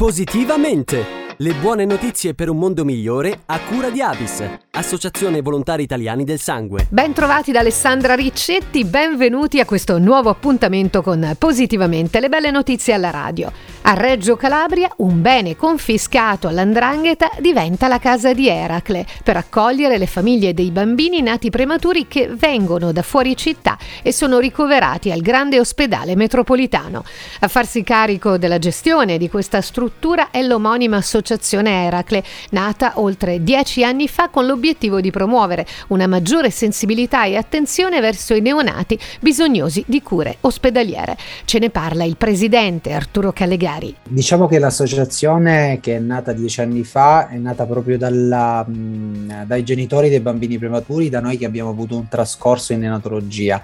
Positivamente! Le buone notizie per un mondo migliore a cura di Avis, Associazione Volontari Italiani del Sangue. Ben trovati da Alessandra Riccetti, benvenuti a questo nuovo appuntamento con Positivamente le belle notizie alla radio. A Reggio Calabria un bene confiscato all'andrangheta diventa la casa di Eracle per accogliere le famiglie dei bambini nati prematuri che vengono da fuori città e sono ricoverati al grande ospedale metropolitano. A farsi carico della gestione di questa struttura è l'omonima associazione Eracle, nata oltre dieci anni fa con l'obiettivo di promuovere una maggiore sensibilità e attenzione verso i neonati bisognosi di cure ospedaliere. Ce ne parla il presidente Arturo Callegari. Diciamo che l'associazione che è nata dieci anni fa è nata proprio dalla, dai genitori dei bambini prematuri, da noi che abbiamo avuto un trascorso in neonatologia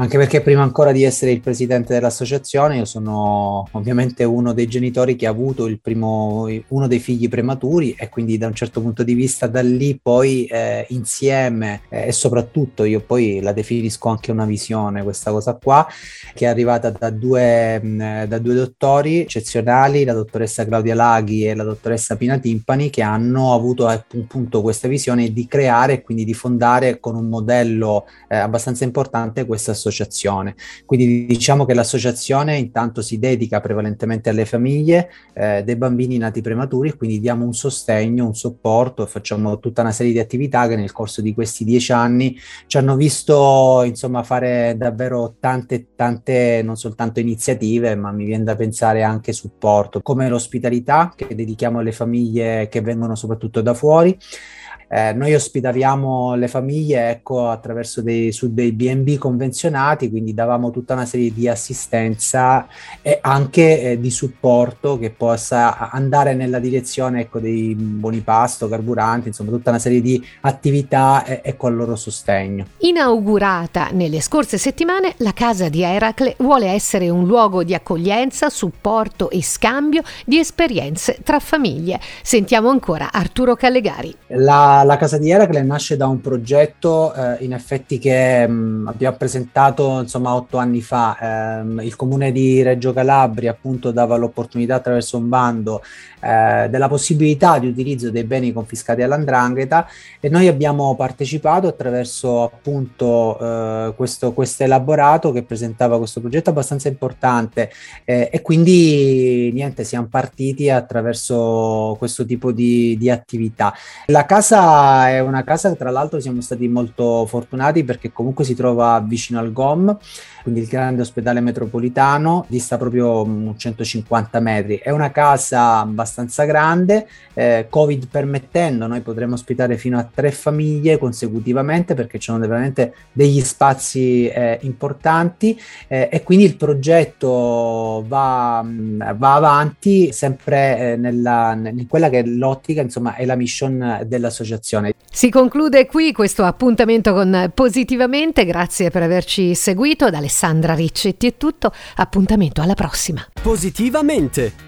anche perché prima ancora di essere il presidente dell'associazione io sono ovviamente uno dei genitori che ha avuto primo, uno dei figli prematuri e quindi da un certo punto di vista da lì poi eh, insieme eh, e soprattutto io poi la definisco anche una visione questa cosa qua che è arrivata da due, mh, da due dottori eccezionali, la dottoressa Claudia Laghi e la dottoressa Pina Timpani che hanno avuto appunto questa visione di creare e quindi di fondare con un modello eh, abbastanza importante questa associazione associazione. Quindi diciamo che l'associazione intanto si dedica prevalentemente alle famiglie eh, dei bambini nati prematuri, quindi diamo un sostegno, un supporto e facciamo tutta una serie di attività che nel corso di questi dieci anni ci hanno visto insomma fare davvero tante, tante non soltanto iniziative, ma mi viene da pensare anche supporto, come l'ospitalità che dedichiamo alle famiglie che vengono soprattutto da fuori. Eh, noi ospitavamo le famiglie ecco, attraverso dei, su dei BB convenzionati, quindi davamo tutta una serie di assistenza e anche eh, di supporto che possa andare nella direzione ecco, dei buoni pasto, carburanti, insomma tutta una serie di attività e, e con il loro sostegno. Inaugurata nelle scorse settimane, la casa di Eracle vuole essere un luogo di accoglienza, supporto e scambio di esperienze tra famiglie. Sentiamo ancora Arturo Callegari. La la, Casa di Eracle nasce da un progetto eh, in effetti che mh, mm, abbiamo presentato insomma otto anni fa. Eh, il comune di Reggio Calabria appunto dava l'opportunità attraverso un bando eh, della possibilità di utilizzo dei beni confiscati all'andrangheta e noi abbiamo partecipato attraverso appunto eh, questo elaborato che presentava questo progetto abbastanza importante eh, e quindi niente siamo partiti attraverso questo tipo di, di attività. La casa è una casa che tra l'altro siamo stati molto fortunati perché comunque si trova vicino al GOM, quindi il grande ospedale metropolitano, dista proprio 150 metri. È una casa abbastanza grande, eh, Covid permettendo, noi potremo ospitare fino a tre famiglie consecutivamente perché ci sono veramente degli spazi eh, importanti eh, e quindi il progetto va, va avanti sempre eh, nella, in quella che è l'ottica, insomma, è la mission dell'associazione associazione. Si conclude qui questo appuntamento con Positivamente, grazie per averci seguito, da Alessandra Riccetti è tutto, appuntamento alla prossima. Positivamente!